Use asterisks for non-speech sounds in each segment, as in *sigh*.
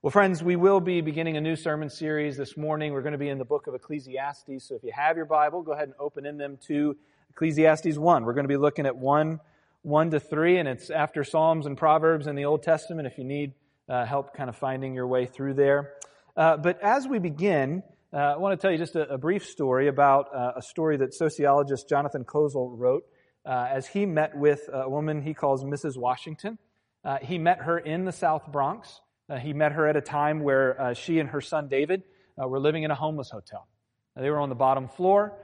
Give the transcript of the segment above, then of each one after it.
Well, friends, we will be beginning a new sermon series this morning. We're going to be in the book of Ecclesiastes. So if you have your Bible, go ahead and open in them to Ecclesiastes 1. We're going to be looking at 1, 1 to 3, and it's after Psalms and Proverbs in the Old Testament if you need uh, help kind of finding your way through there. Uh, but as we begin, uh, I want to tell you just a, a brief story about uh, a story that sociologist Jonathan Kozol wrote uh, as he met with a woman he calls Mrs. Washington. Uh, he met her in the South Bronx. Uh, he met her at a time where uh, she and her son David uh, were living in a homeless hotel. they were on the bottom floor.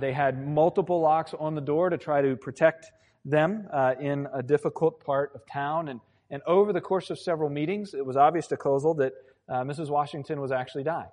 They had multiple locks on the door to try to protect them in a difficult part of town. And, and over the course of several meetings, it was obvious to Kozol that Mrs. Washington was actually dying.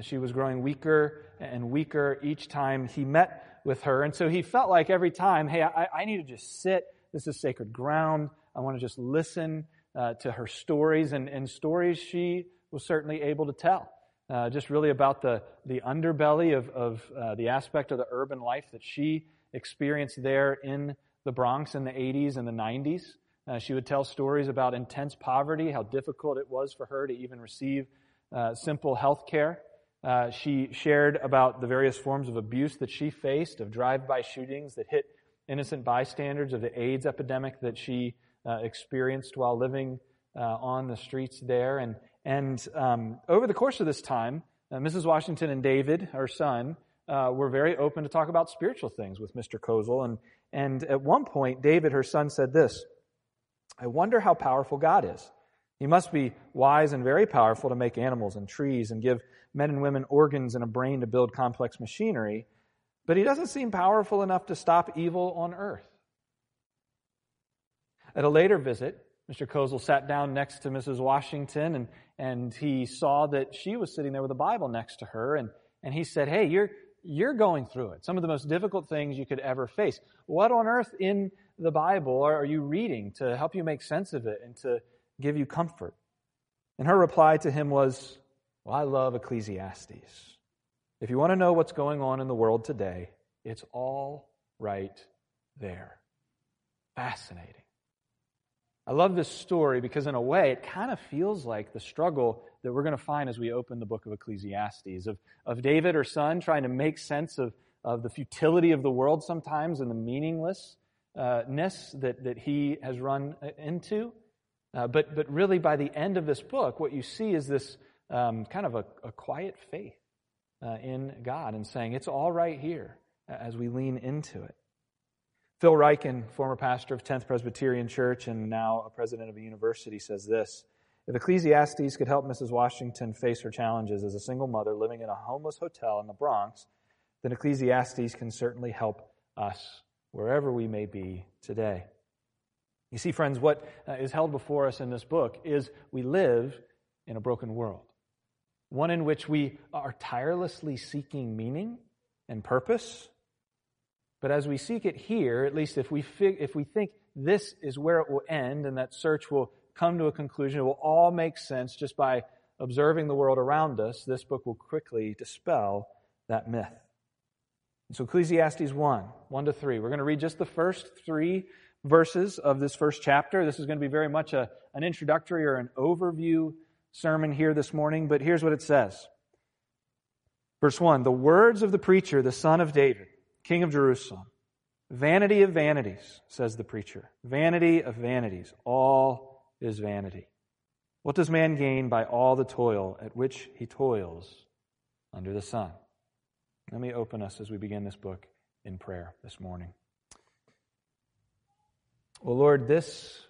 she was growing weaker and weaker each time he met with her. And so he felt like every time, hey, I, I need to just sit. This is sacred ground. I want to just listen uh, to her stories, and, and stories she was certainly able to tell. Uh, just really about the, the underbelly of, of uh, the aspect of the urban life that she experienced there in the Bronx in the 80s and the 90s. Uh, she would tell stories about intense poverty, how difficult it was for her to even receive uh, simple health care. Uh, she shared about the various forms of abuse that she faced, of drive-by shootings that hit innocent bystanders, of the AIDS epidemic that she uh, experienced while living uh, on the streets there. And, and um, over the course of this time, uh, Mrs. Washington and David, her son, uh, were very open to talk about spiritual things with Mr. Kozol. And, and at one point, David, her son, said this I wonder how powerful God is. He must be wise and very powerful to make animals and trees and give men and women organs and a brain to build complex machinery, but he doesn't seem powerful enough to stop evil on earth. At a later visit, Mr. Kozol sat down next to Mrs. Washington and, and he saw that she was sitting there with a Bible next to her and, and he said, Hey, you're, you're going through it. Some of the most difficult things you could ever face. What on earth in the Bible are you reading to help you make sense of it and to give you comfort? And her reply to him was, Well, I love Ecclesiastes. If you want to know what's going on in the world today, it's all right there. Fascinating. I love this story because, in a way, it kind of feels like the struggle that we're going to find as we open the book of Ecclesiastes of, of David, or son, trying to make sense of, of the futility of the world sometimes and the meaninglessness that, that he has run into. Uh, but, but really, by the end of this book, what you see is this um, kind of a, a quiet faith uh, in God and saying, it's all right here as we lean into it. Phil Ryken, former pastor of 10th Presbyterian Church and now a president of a university, says this If Ecclesiastes could help Mrs. Washington face her challenges as a single mother living in a homeless hotel in the Bronx, then Ecclesiastes can certainly help us wherever we may be today. You see, friends, what uh, held before us in this book is we live in a broken world, one in which we are tirelessly seeking meaning and purpose but as we seek it here, at least if we, fig- if we think this is where it will end and that search will come to a conclusion, it will all make sense just by observing the world around us, this book will quickly dispel that myth. And so Ecclesiastes 1, 1 to 3. We're going to read just the first three verses of this first chapter. This is going to be very much a, an introductory or an overview sermon here this morning, but here's what it says. Verse 1 The words of the preacher, the son of David King of Jerusalem. Vanity of vanities, says the preacher. Vanity of vanities. All is vanity. What does man gain by all the toil at which he toils under the sun? Let me open us as we begin this book in prayer this morning. Well, Lord, this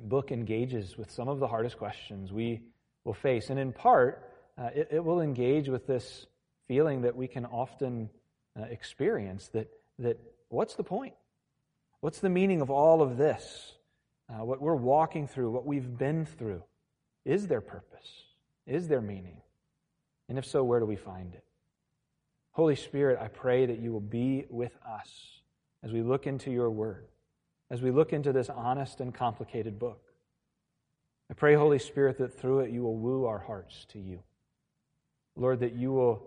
book engages with some of the hardest questions we will face. And in part, uh, it, it will engage with this feeling that we can often uh, experience that, that what's the point? What's the meaning of all of this? Uh, what we're walking through, what we've been through. Is there purpose? Is there meaning? And if so, where do we find it? Holy Spirit, I pray that you will be with us as we look into your word, as we look into this honest and complicated book. I pray, Holy Spirit, that through it you will woo our hearts to you. Lord, that you will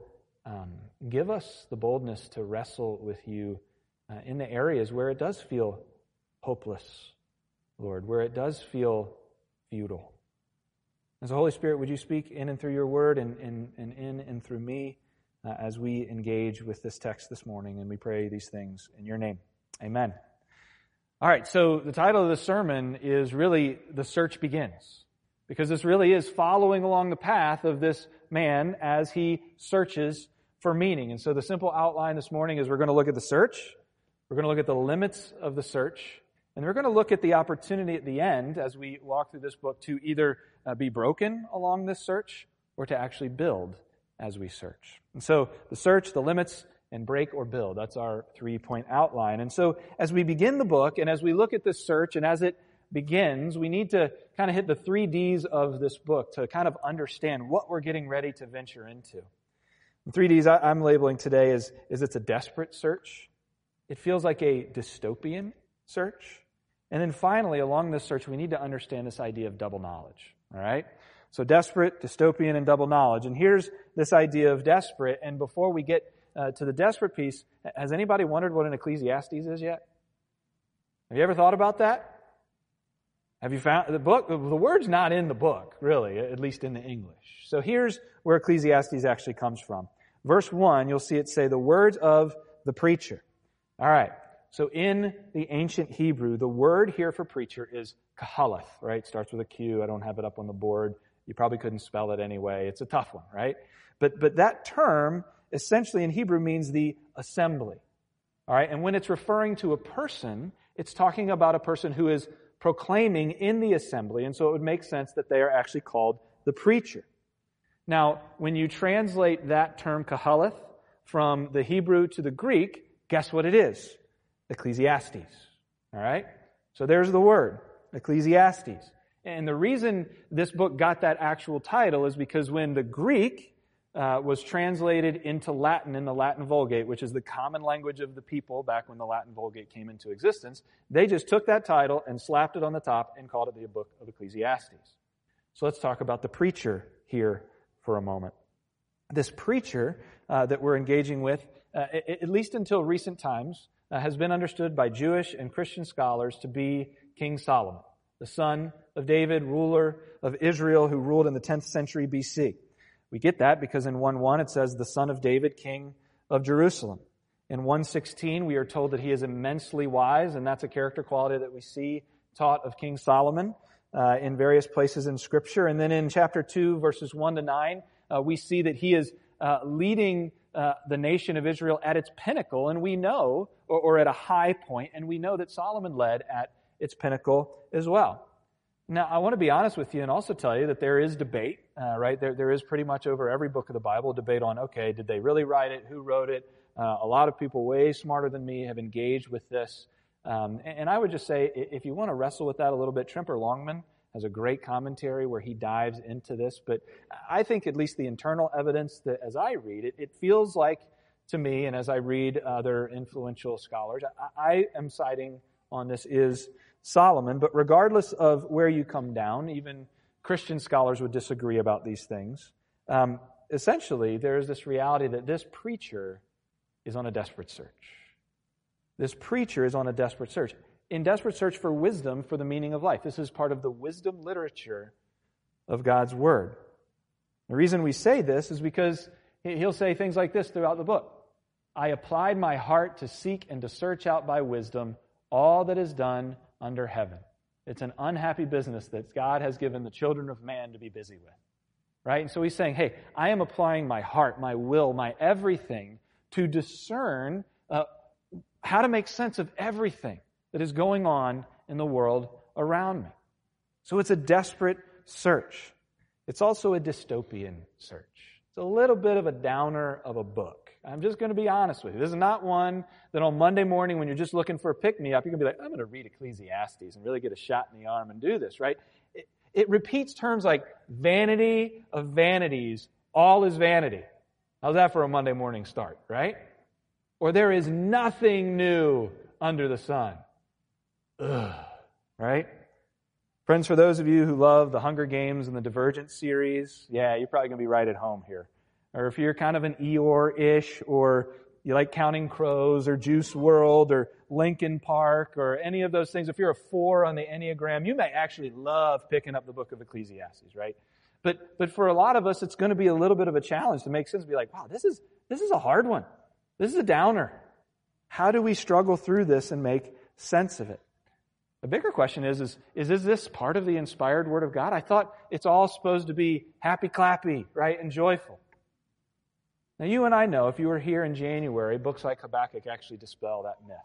um, give us the boldness to wrestle with you uh, in the areas where it does feel hopeless, Lord, where it does feel futile. And so, Holy Spirit, would you speak in and through your word and, and, and in and through me uh, as we engage with this text this morning? And we pray these things in your name. Amen. All right, so the title of the sermon is really The Search Begins. Because this really is following along the path of this man as he searches for meaning. And so the simple outline this morning is we're going to look at the search, we're going to look at the limits of the search, and we're going to look at the opportunity at the end as we walk through this book to either uh, be broken along this search or to actually build as we search. And so the search, the limits, and break or build. That's our three point outline. And so as we begin the book and as we look at this search and as it begins, we need to kind of hit the three D's of this book to kind of understand what we're getting ready to venture into. The three D's I'm labeling today is, is it's a desperate search. It feels like a dystopian search. And then finally, along this search, we need to understand this idea of double knowledge. All right? So desperate, dystopian, and double knowledge. And here's this idea of desperate. And before we get uh, to the desperate piece, has anybody wondered what an Ecclesiastes is yet? Have you ever thought about that? Have you found the book? The word's not in the book, really, at least in the English. So here's where Ecclesiastes actually comes from. Verse 1, you'll see it say, the words of the preacher. All right. So in the ancient Hebrew, the word here for preacher is kahaleth, right? Starts with a Q. I don't have it up on the board. You probably couldn't spell it anyway. It's a tough one, right? But, but that term essentially in Hebrew means the assembly. All right. And when it's referring to a person, it's talking about a person who is proclaiming in the assembly. And so it would make sense that they are actually called the preacher. Now, when you translate that term kahaleth from the Hebrew to the Greek, guess what it is? Ecclesiastes. All right? So there's the word, Ecclesiastes. And the reason this book got that actual title is because when the Greek uh, was translated into Latin in the Latin Vulgate, which is the common language of the people back when the Latin Vulgate came into existence, they just took that title and slapped it on the top and called it the book of Ecclesiastes. So let's talk about the preacher here for a moment. This preacher uh, that we're engaging with, uh, at least until recent times, uh, has been understood by Jewish and Christian scholars to be King Solomon, the son of David, ruler of Israel, who ruled in the 10th century BC. We get that because in 1.1 it says the son of David, king of Jerusalem. In 116 we are told that he is immensely wise, and that's a character quality that we see taught of King Solomon uh, in various places in Scripture. And then in chapter 2, verses 1 to 9, uh, we see that he is uh, leading uh, the nation of Israel at its pinnacle, and we know, or, or at a high point, and we know that Solomon led at its pinnacle as well. Now, I want to be honest with you and also tell you that there is debate, uh, right? There, there is pretty much over every book of the Bible debate on, okay, did they really write it? Who wrote it? Uh, a lot of people way smarter than me have engaged with this. Um, and, and, I would just say, if you want to wrestle with that a little bit, Tremper Longman has a great commentary where he dives into this. But I think at least the internal evidence that as I read it, it feels like to me, and as I read other influential scholars, I, I am citing on this is Solomon. But regardless of where you come down, even Christian scholars would disagree about these things. Um, essentially, there is this reality that this preacher is on a desperate search. This preacher is on a desperate search. In desperate search for wisdom for the meaning of life. This is part of the wisdom literature of God's Word. The reason we say this is because he'll say things like this throughout the book. I applied my heart to seek and to search out by wisdom all that is done under heaven. It's an unhappy business that God has given the children of man to be busy with. Right? And so he's saying, hey, I am applying my heart, my will, my everything to discern uh, how to make sense of everything that is going on in the world around me. So it's a desperate search. It's also a dystopian search. It's a little bit of a downer of a book. I'm just going to be honest with you. This is not one that on Monday morning when you're just looking for a pick me up, you're going to be like, I'm going to read Ecclesiastes and really get a shot in the arm and do this, right? It, it repeats terms like vanity of vanities, all is vanity. How's that for a Monday morning start, right? Or there is nothing new under the sun. Ugh, right? Friends, for those of you who love the Hunger Games and the Divergent series, yeah, you're probably going to be right at home here or if you're kind of an Eeyore-ish, or you like Counting Crows, or Juice WRLD, or Linkin Park, or any of those things, if you're a four on the Enneagram, you may actually love picking up the book of Ecclesiastes, right? But, but for a lot of us, it's going to be a little bit of a challenge to make sense, be like, wow, this is, this is a hard one. This is a downer. How do we struggle through this and make sense of it? The bigger question is, is, is, is this part of the inspired Word of God? I thought it's all supposed to be happy clappy, right, and joyful. Now, you and I know if you were here in January, books like Habakkuk actually dispel that myth.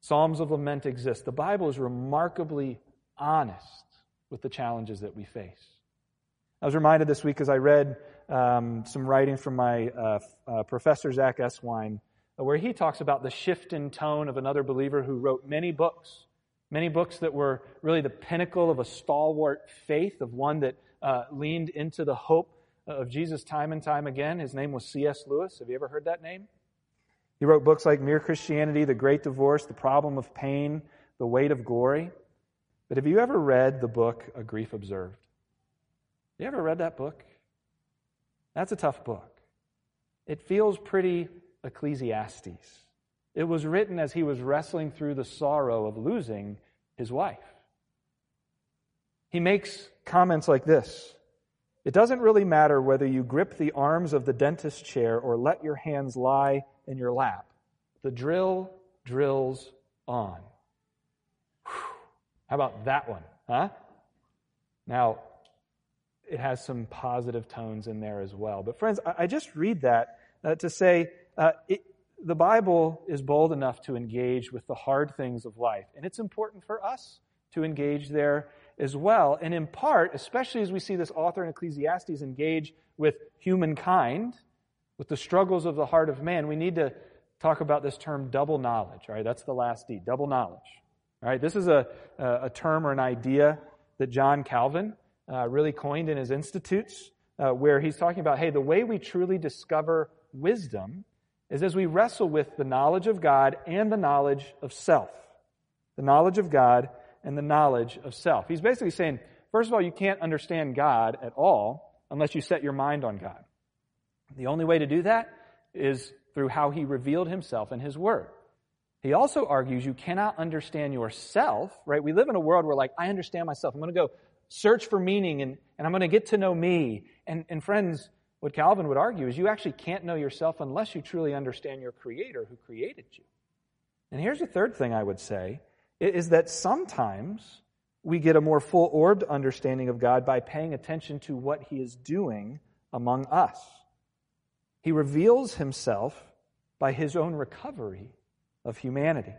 Psalms of lament exist. The Bible is remarkably honest with the challenges that we face. I was reminded this week as I read um, some writing from my uh, uh, professor, Zach Eswine, where he talks about the shift in tone of another believer who wrote many books, many books that were really the pinnacle of a stalwart faith, of one that uh, leaned into the hope of Jesus time and time again. His name was C.S. Lewis. Have you ever heard that name? He wrote books like Mere Christianity, The Great Divorce, The Problem of Pain, The Weight of Glory. But have you ever read the book A Grief Observed? Have you ever read that book? That's a tough book. It feels pretty Ecclesiastes. It was written as he was wrestling through the sorrow of losing his wife. He makes comments like this It doesn't really matter whether you grip the arms of the dentist chair or let your hands lie in your lap. The drill drills on. Whew. How about that one, huh? Now, it has some positive tones in there as well. But, friends, I, I just read that uh, to say uh, it, the Bible is bold enough to engage with the hard things of life. And it's important for us to engage there as well. And in part, especially as we see this author in Ecclesiastes engage with humankind, with the struggles of the heart of man, we need to talk about this term double knowledge. All right, that's the last D, double knowledge. All right, this is a, a term or an idea that John Calvin uh, really coined in his institutes, uh, where he's talking about, hey, the way we truly discover wisdom is as we wrestle with the knowledge of God and the knowledge of self. The knowledge of God and the knowledge of self. He's basically saying, first of all, you can't understand God at all unless you set your mind on God. The only way to do that is through how he revealed himself in his word. He also argues you cannot understand yourself, right? We live in a world where, like, I understand myself. I'm going to go search for meaning and, and I'm going to get to know me. And, and friends, what Calvin would argue is you actually can't know yourself unless you truly understand your Creator who created you. And here's the third thing I would say is that sometimes we get a more full orbed understanding of God by paying attention to what He is doing among us. He reveals himself by his own recovery of humanity.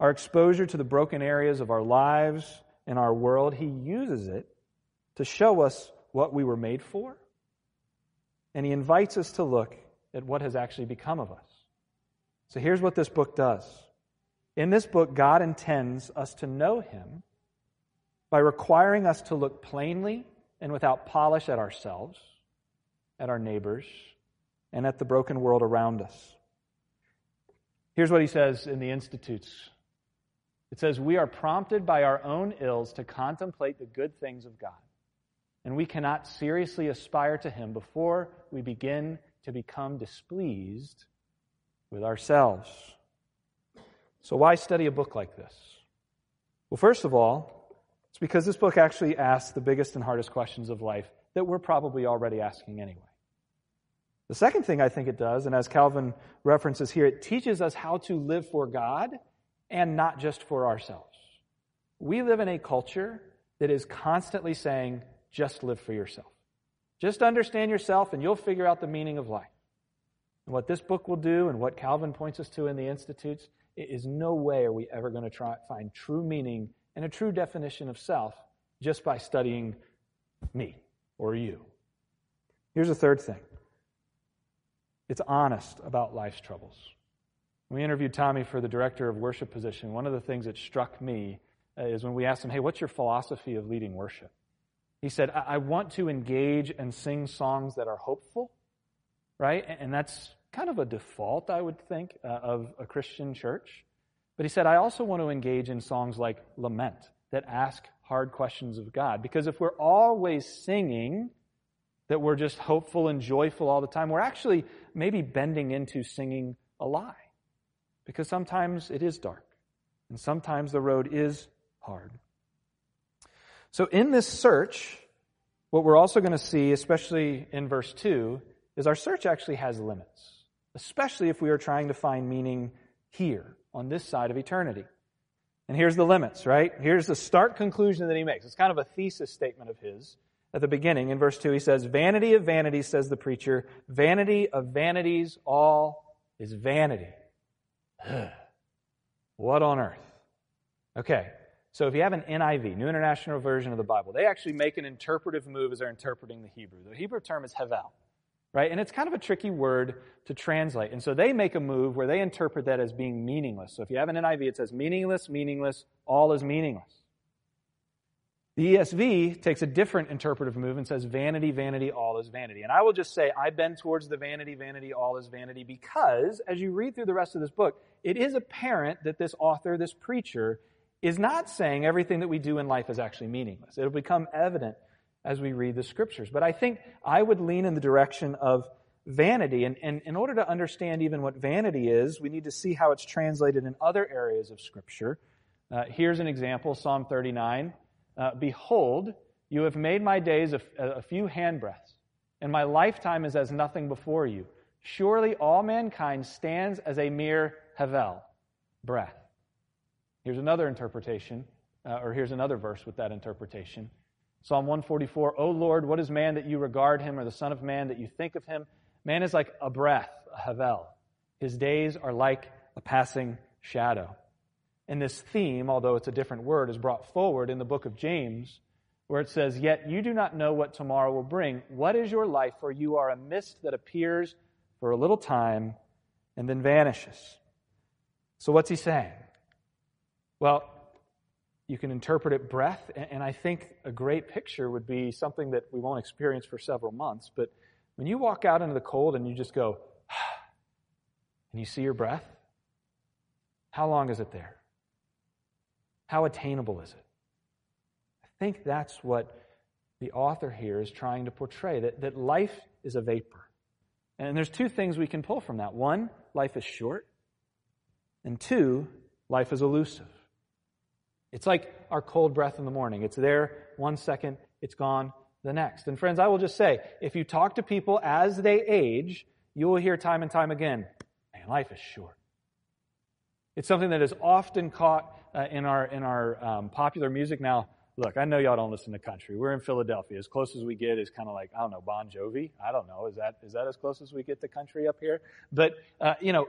Our exposure to the broken areas of our lives and our world, he uses it to show us what we were made for. And he invites us to look at what has actually become of us. So here's what this book does. In this book, God intends us to know him by requiring us to look plainly and without polish at ourselves at our neighbors, and at the broken world around us. Here's what he says in the Institutes it says, We are prompted by our own ills to contemplate the good things of God, and we cannot seriously aspire to Him before we begin to become displeased with ourselves. So, why study a book like this? Well, first of all, it's because this book actually asks the biggest and hardest questions of life that we're probably already asking anyway. The second thing I think it does, and as Calvin references here, it teaches us how to live for God and not just for ourselves. We live in a culture that is constantly saying, just live for yourself. Just understand yourself and you'll figure out the meaning of life. And what this book will do and what Calvin points us to in the Institutes is no way are we ever going to try, find true meaning and a true definition of self just by studying me or you. Here's the third thing it's honest about life's troubles. When we interviewed Tommy for the director of worship position, one of the things that struck me uh, is when we asked him, Hey, what's your philosophy of leading worship? He said, I, I want to engage and sing songs that are hopeful, right? And that's kind of a default, I would think, uh, of a Christian church. But he said, I also want to engage in songs like Lament that ask hard questions of God. Because if we're always singing that we're just hopeful and joyful all the time, we're actually maybe bending into singing a lie. Because sometimes it is dark, and sometimes the road is hard. So, in this search what we're also going to see, especially in verse 2, is our search actually has limits, especially if we are trying to find meaning here, on this side of eternity. And here's the limits, right? Here's the stark conclusion that he makes. It's kind of a thesis statement of his. At the beginning, in verse 2, he says, Vanity of vanities, says the preacher, vanity of vanities, all is vanity. *sighs* what on earth? Okay, so if you have an NIV, New International Version of the Bible, they actually make an interpretive move as they're interpreting the Hebrew. The Hebrew term is hevel, right? And it's kind of a tricky word to translate. And so they make a move where they interpret that as being meaningless. So if you have an NIV, it says meaningless, meaningless, all is meaningless. The ESV takes a different interpretive move and says vanity, vanity, all is vanity. And I will just say I bend towards the vanity, vanity, all is vanity because as you read through the rest of this book, it is apparent that this author, this preacher, is not saying everything that we do in life is actually meaningless. It'll become evident as we read the scriptures. But I think I would lean in the direction of vanity. And, and in order to understand even what vanity is, we need to see how it's translated in other areas of scripture. Uh, here's an example Psalm 39. Uh, Behold, you have made my days a, a few handbreadths, and my lifetime is as nothing before you. Surely all mankind stands as a mere havel, breath. Here's another interpretation, uh, or here's another verse with that interpretation. Psalm 144, O Lord, what is man that you regard him, or the Son of Man that you think of him? Man is like a breath, a havel. His days are like a passing shadow. And this theme, although it's a different word, is brought forward in the book of James, where it says, Yet you do not know what tomorrow will bring. What is your life? For you are a mist that appears for a little time and then vanishes. So what's he saying? Well, you can interpret it breath, and I think a great picture would be something that we won't experience for several months. But when you walk out into the cold and you just go, *sighs* and you see your breath, how long is it there? How attainable is it? I think that's what the author here is trying to portray that, that life is a vapor. And there's two things we can pull from that. One, life is short. And two, life is elusive. It's like our cold breath in the morning. It's there one second, it's gone the next. And friends, I will just say, if you talk to people as they age, you will hear time and time again, man, life is short. It's something that is often caught uh, in our, in our um, popular music. Now, look, I know y'all don't listen to country. We're in Philadelphia. As close as we get is kind of like, I don't know, Bon Jovi. I don't know. Is that, is that as close as we get to country up here? But, uh, you know,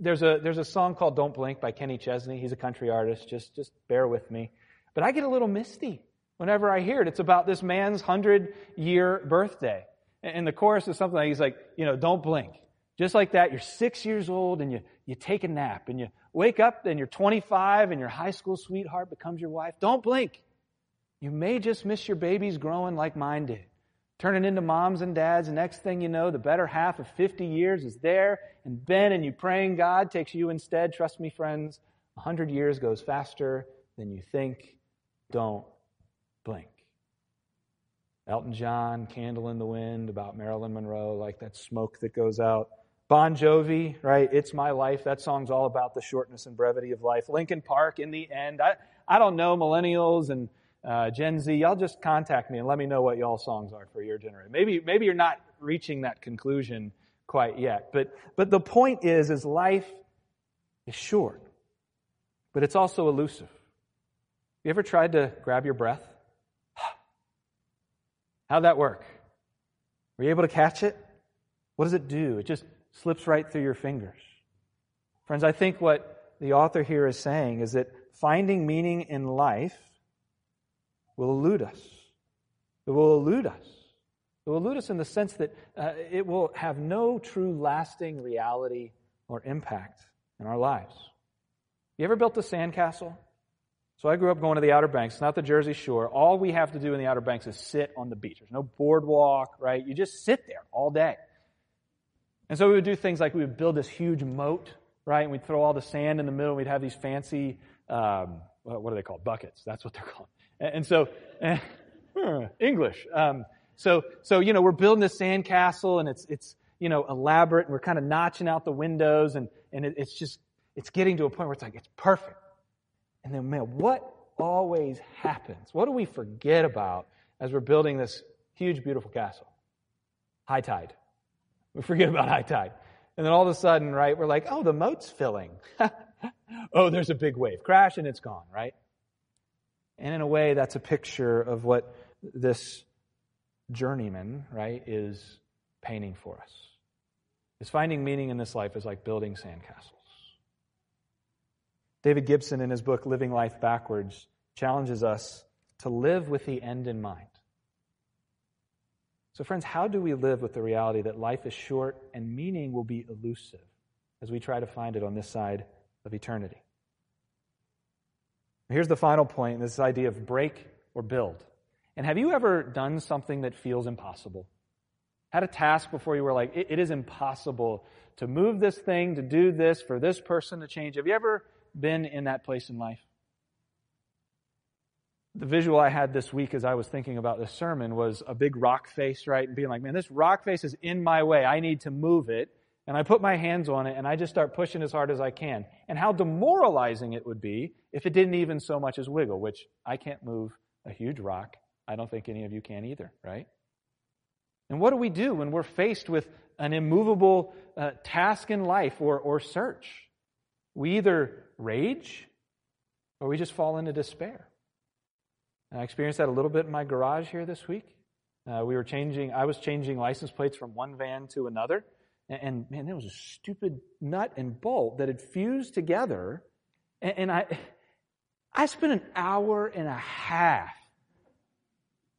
there's a, there's a song called Don't Blink by Kenny Chesney. He's a country artist. Just, just bear with me. But I get a little misty whenever I hear it. It's about this man's hundred year birthday. And the chorus is something like, he's like, you know, don't blink. Just like that, you're six years old and you, you take a nap and you wake up and you're 25 and your high school sweetheart becomes your wife. Don't blink. You may just miss your babies growing like mine did turning into moms and dads. And next thing you know, the better half of 50 years is there and Ben and you praying God takes you instead. Trust me, friends, 100 years goes faster than you think. Don't blink. Elton John, Candle in the Wind, about Marilyn Monroe, like that smoke that goes out. Bon Jovi, right? It's My Life. That song's all about the shortness and brevity of life. Linkin Park, in the end. I, I don't know, millennials and uh, Gen Z, y'all just contact me and let me know what y'all songs are for your generation. Maybe, maybe you're not reaching that conclusion quite yet. But, but the point is, is life is short, but it's also elusive. You ever tried to grab your breath? *sighs* How'd that work? Were you able to catch it? What does it do? It just slips right through your fingers. Friends, I think what the author here is saying is that finding meaning in life will elude us. It will elude us. It will elude us in the sense that uh, it will have no true lasting reality or impact in our lives. You ever built a sandcastle? So I grew up going to the Outer Banks, not the Jersey Shore. All we have to do in the Outer Banks is sit on the beach. There's no boardwalk, right? You just sit there all day. And so we would do things like we would build this huge moat, right? And we'd throw all the sand in the middle. We'd have these fancy, um, what are they called? Buckets. That's what they're called. And so, eh, *laughs* English. Um, so, so, you know, we're building this sandcastle and it's, it's, you know, elaborate and we're kind of notching out the windows and, and it, it's just, it's getting to a point where it's like, it's perfect. And then, man, what always happens? What do we forget about as we're building this huge, beautiful castle. High tide. We forget about high tide. And then all of a sudden, right, we're like, oh, the moat's filling. *laughs* oh, there's a big wave. Crash and it's gone, right? And in a way, that's a picture of what this journeyman, right, is painting for us. Is finding meaning in this life is like building sandcastles. David Gibson, in his book Living Life Backwards, challenges us to live with the end in mind. So, friends, how do we live with the reality that life is short and meaning will be elusive as we try to find it on this side of eternity? Here's the final point this idea of break or build. And have you ever done something that feels impossible? Had a task before you were like, it, it is impossible to move this thing, to do this, for this person to change. Have you ever been in that place in life? The visual I had this week as I was thinking about this sermon was a big rock face, right? And being like, man, this rock face is in my way. I need to move it. And I put my hands on it and I just start pushing as hard as I can. And how demoralizing it would be if it didn't even so much as wiggle, which I can't move a huge rock. I don't think any of you can either, right? And what do we do when we're faced with an immovable uh, task in life or, or search? We either rage or we just fall into despair. I experienced that a little bit in my garage here this week. Uh, we were changing, I was changing license plates from one van to another. And, and, man, there was a stupid nut and bolt that had fused together. And, and I, I spent an hour and a half.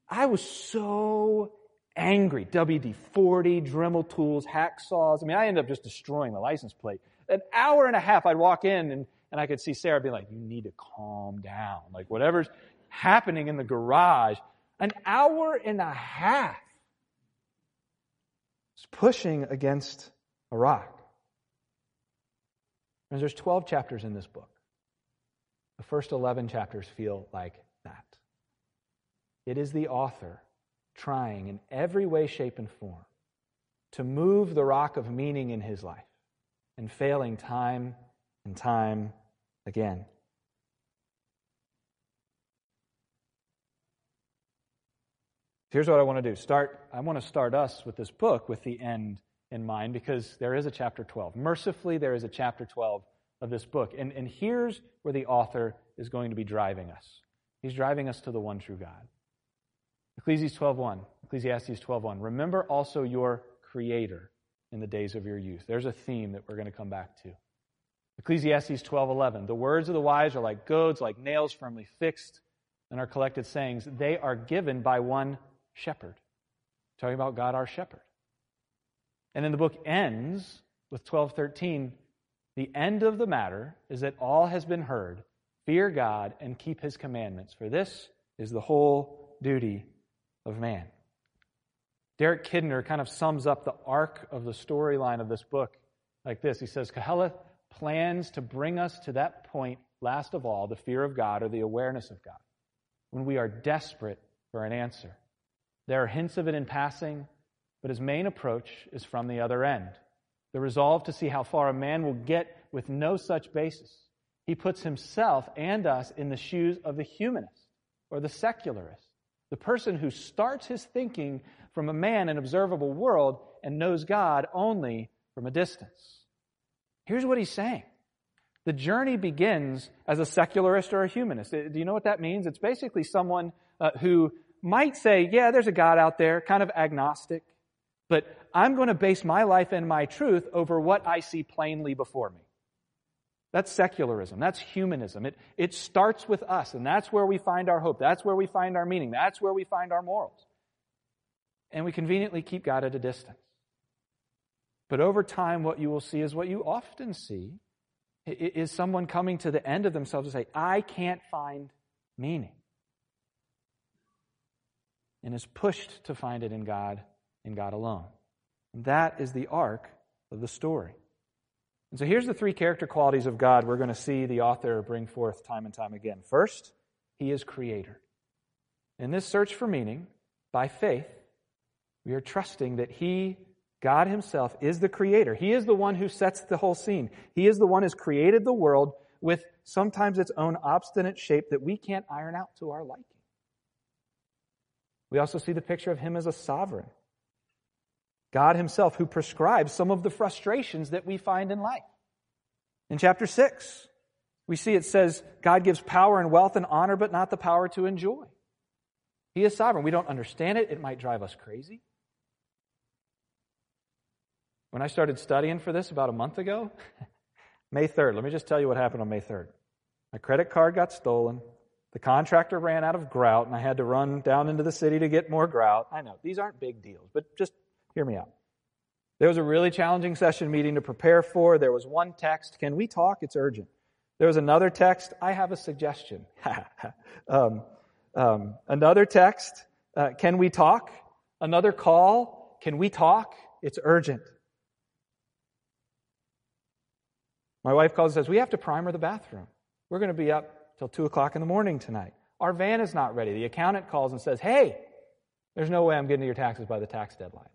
I was so angry. WD 40, Dremel tools, hacksaws. I mean, I ended up just destroying the license plate. An hour and a half, I'd walk in and, and I could see Sarah be like, you need to calm down. Like, whatever's, happening in the garage. An hour and a half. It's pushing against a rock. And there's 12 chapters in this book. The first 11 chapters feel like that. It is the author trying in every way, shape, and form to move the rock of meaning in his life and failing time and time again. Here's what I want to do. Start I want to start us with this book with the end in mind because there is a chapter 12. Mercifully there is a chapter 12 of this book. And, and here's where the author is going to be driving us. He's driving us to the one true God. Ecclesiastes 12:1. Ecclesiastes 12:1. Remember also your creator in the days of your youth. There's a theme that we're going to come back to. Ecclesiastes 12:11. The words of the wise are like goads, like nails firmly fixed, and our collected sayings, they are given by one shepherd. Talking about God, our shepherd. And then the book ends with 1213. The end of the matter is that all has been heard. Fear God and keep his commandments, for this is the whole duty of man. Derek Kidner kind of sums up the arc of the storyline of this book like this. He says, Koheleth plans to bring us to that point, last of all, the fear of God or the awareness of God, when we are desperate for an answer. There are hints of it in passing, but his main approach is from the other end the resolve to see how far a man will get with no such basis. He puts himself and us in the shoes of the humanist or the secularist, the person who starts his thinking from a man in observable world and knows God only from a distance. Here's what he's saying. The journey begins as a secularist or a humanist. Do you know what that means? It's basically someone uh, who might say, yeah, there's a God out there, kind of agnostic, but I'm going to base my life and my truth over what I see plainly before me. That's secularism. That's humanism. It, it starts with us, and that's where we find our hope. That's where we find our meaning. That's where we find our morals. And we conveniently keep God at a distance. But over time, what you will see is what you often see is someone coming to the end of themselves and say, I can't find meaning and is pushed to find it in God, in God alone. And that is the arc of the story. And so here's the three character qualities of God we're going to see the author bring forth time and time again. First, he is creator. In this search for meaning, by faith, we are trusting that he, God himself, is the creator. He is the one who sets the whole scene. He is the one who's created the world with sometimes its own obstinate shape that we can't iron out to our liking. We also see the picture of him as a sovereign. God himself, who prescribes some of the frustrations that we find in life. In chapter 6, we see it says, God gives power and wealth and honor, but not the power to enjoy. He is sovereign. We don't understand it. It might drive us crazy. When I started studying for this about a month ago, *laughs* May 3rd, let me just tell you what happened on May 3rd. My credit card got stolen. The contractor ran out of grout, and I had to run down into the city to get more grout. I know, these aren't big deals, but just hear me out. There was a really challenging session meeting to prepare for. There was one text Can we talk? It's urgent. There was another text I have a suggestion. *laughs* um, um, another text uh, Can we talk? Another call Can we talk? It's urgent. My wife calls and says, We have to primer the bathroom. We're going to be up till 2 o'clock in the morning tonight. Our van is not ready. The accountant calls and says, Hey, there's no way I'm getting to your taxes by the tax deadline.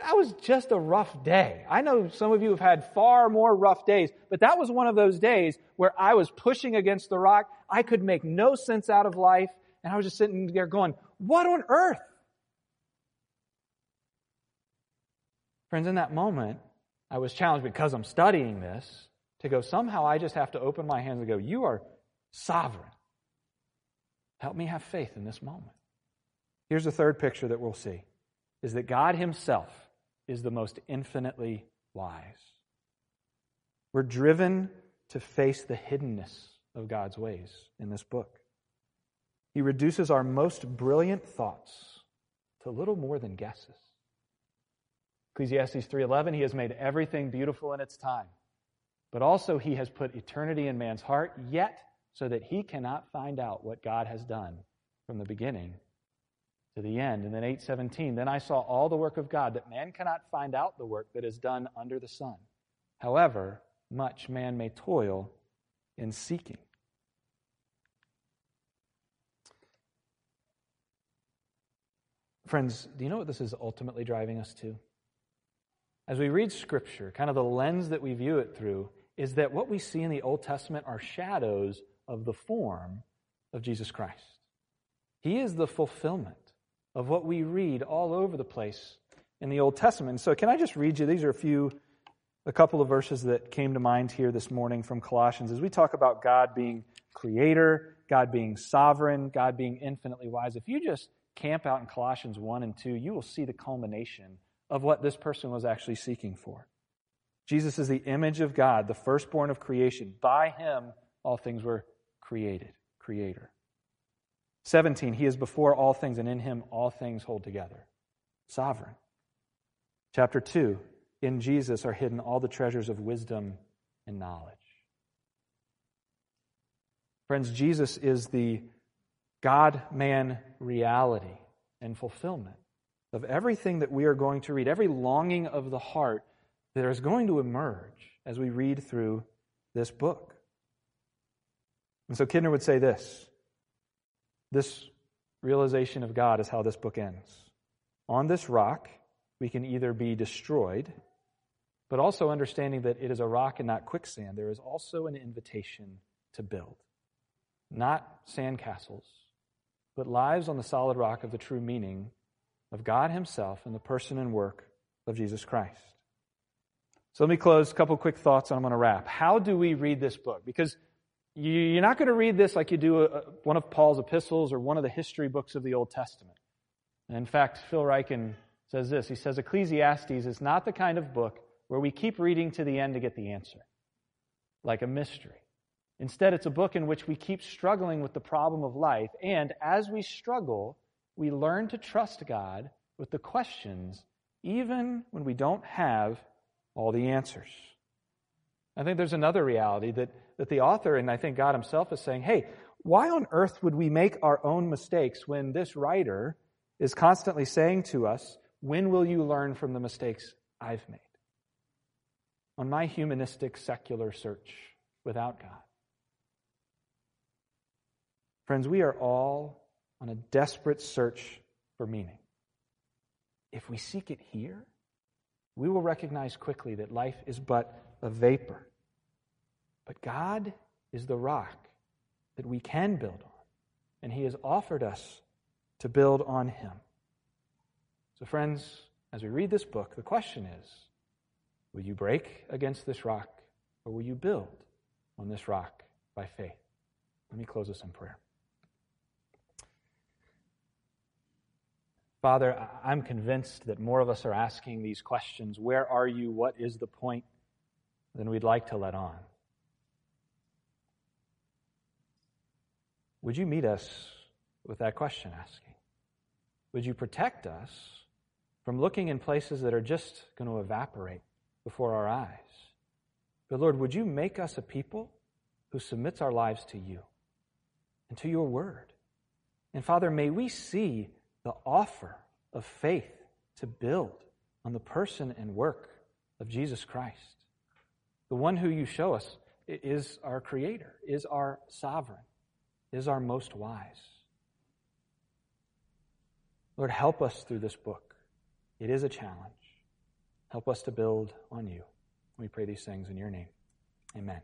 That was just a rough day. I know some of you have had far more rough days, but that was one of those days where I was pushing against the rock. I could make no sense out of life, and I was just sitting there going, What on earth? Friends, in that moment, I was challenged because I'm studying this to go, somehow I just have to open my hands and go, You are sovereign. Help me have faith in this moment. Here's the third picture that we'll see is that God Himself is the most infinitely wise. We're driven to face the hiddenness of God's ways in this book. He reduces our most brilliant thoughts to little more than guesses. Ecclesiastes 3:11 He has made everything beautiful in its time but also he has put eternity in man's heart, yet so that he cannot find out what God has done from the beginning to the end. And then 817, then I saw all the work of God, that man cannot find out the work that is done under the sun. However, much man may toil in seeking. Friends, do you know what this is ultimately driving us to? As we read Scripture, kind of the lens that we view it through is that what we see in the Old Testament are shadows of the form of Jesus Christ. He is the fulfillment of what we read all over the place in the Old Testament. So, can I just read you? These are a few, a couple of verses that came to mind here this morning from Colossians as we talk about God being creator, God being sovereign, God being infinitely wise. If you just camp out in Colossians 1 and 2, you will see the culmination of what this person was actually seeking for. Jesus is the image of God, the firstborn of creation. By him, all things were created. Creator. 17, he is before all things, and in him all things hold together. Sovereign. Chapter 2, in Jesus are hidden all the treasures of wisdom and knowledge. Friends, Jesus is the God man reality and fulfillment of everything that we are going to read, every longing of the heart that is going to emerge as we read through this book. And so Kidner would say this this realization of God is how this book ends. On this rock, we can either be destroyed, but also understanding that it is a rock and not quicksand, there is also an invitation to build. Not sandcastles, but lives on the solid rock of the true meaning of God Himself and the person and work of Jesus Christ. So let me close. A couple quick thoughts and I'm going to wrap. How do we read this book? Because you're not going to read this like you do uh, uh, one of Paul's epistles or one of the history books of the Old Testament. And in fact, Phil Ryken says this. He says Ecclesiastes is not the kind of book where we keep reading to the end to get the answer, like a mystery. Instead, it's a book in which we keep struggling with the problem of life, and as we struggle, we learn to trust God with the questions, even when we don't have all the answers. I think there's another reality that, that the author, and I think God himself, is saying, hey, why on earth would we make our own mistakes when this writer is constantly saying to us, when will you learn from the mistakes I've made? On my humanistic secular search without God. Friends, we are all on a desperate search for meaning. If we seek it here, we will recognize quickly that life is but a vapor. But God is the rock that we can build on, and He has offered us to build on Him. So, friends, as we read this book, the question is will you break against this rock or will you build on this rock by faith? Let me close this in prayer. Father, I'm convinced that more of us are asking these questions where are you? What is the point? than we'd like to let on. Would you meet us with that question asking? Would you protect us from looking in places that are just going to evaporate before our eyes? But Lord, would you make us a people who submits our lives to you and to your word? And Father, may we see the offer of faith to build on the person and work of Jesus Christ. The one who you show us is our creator, is our sovereign, is our most wise. Lord, help us through this book. It is a challenge. Help us to build on you. We pray these things in your name. Amen.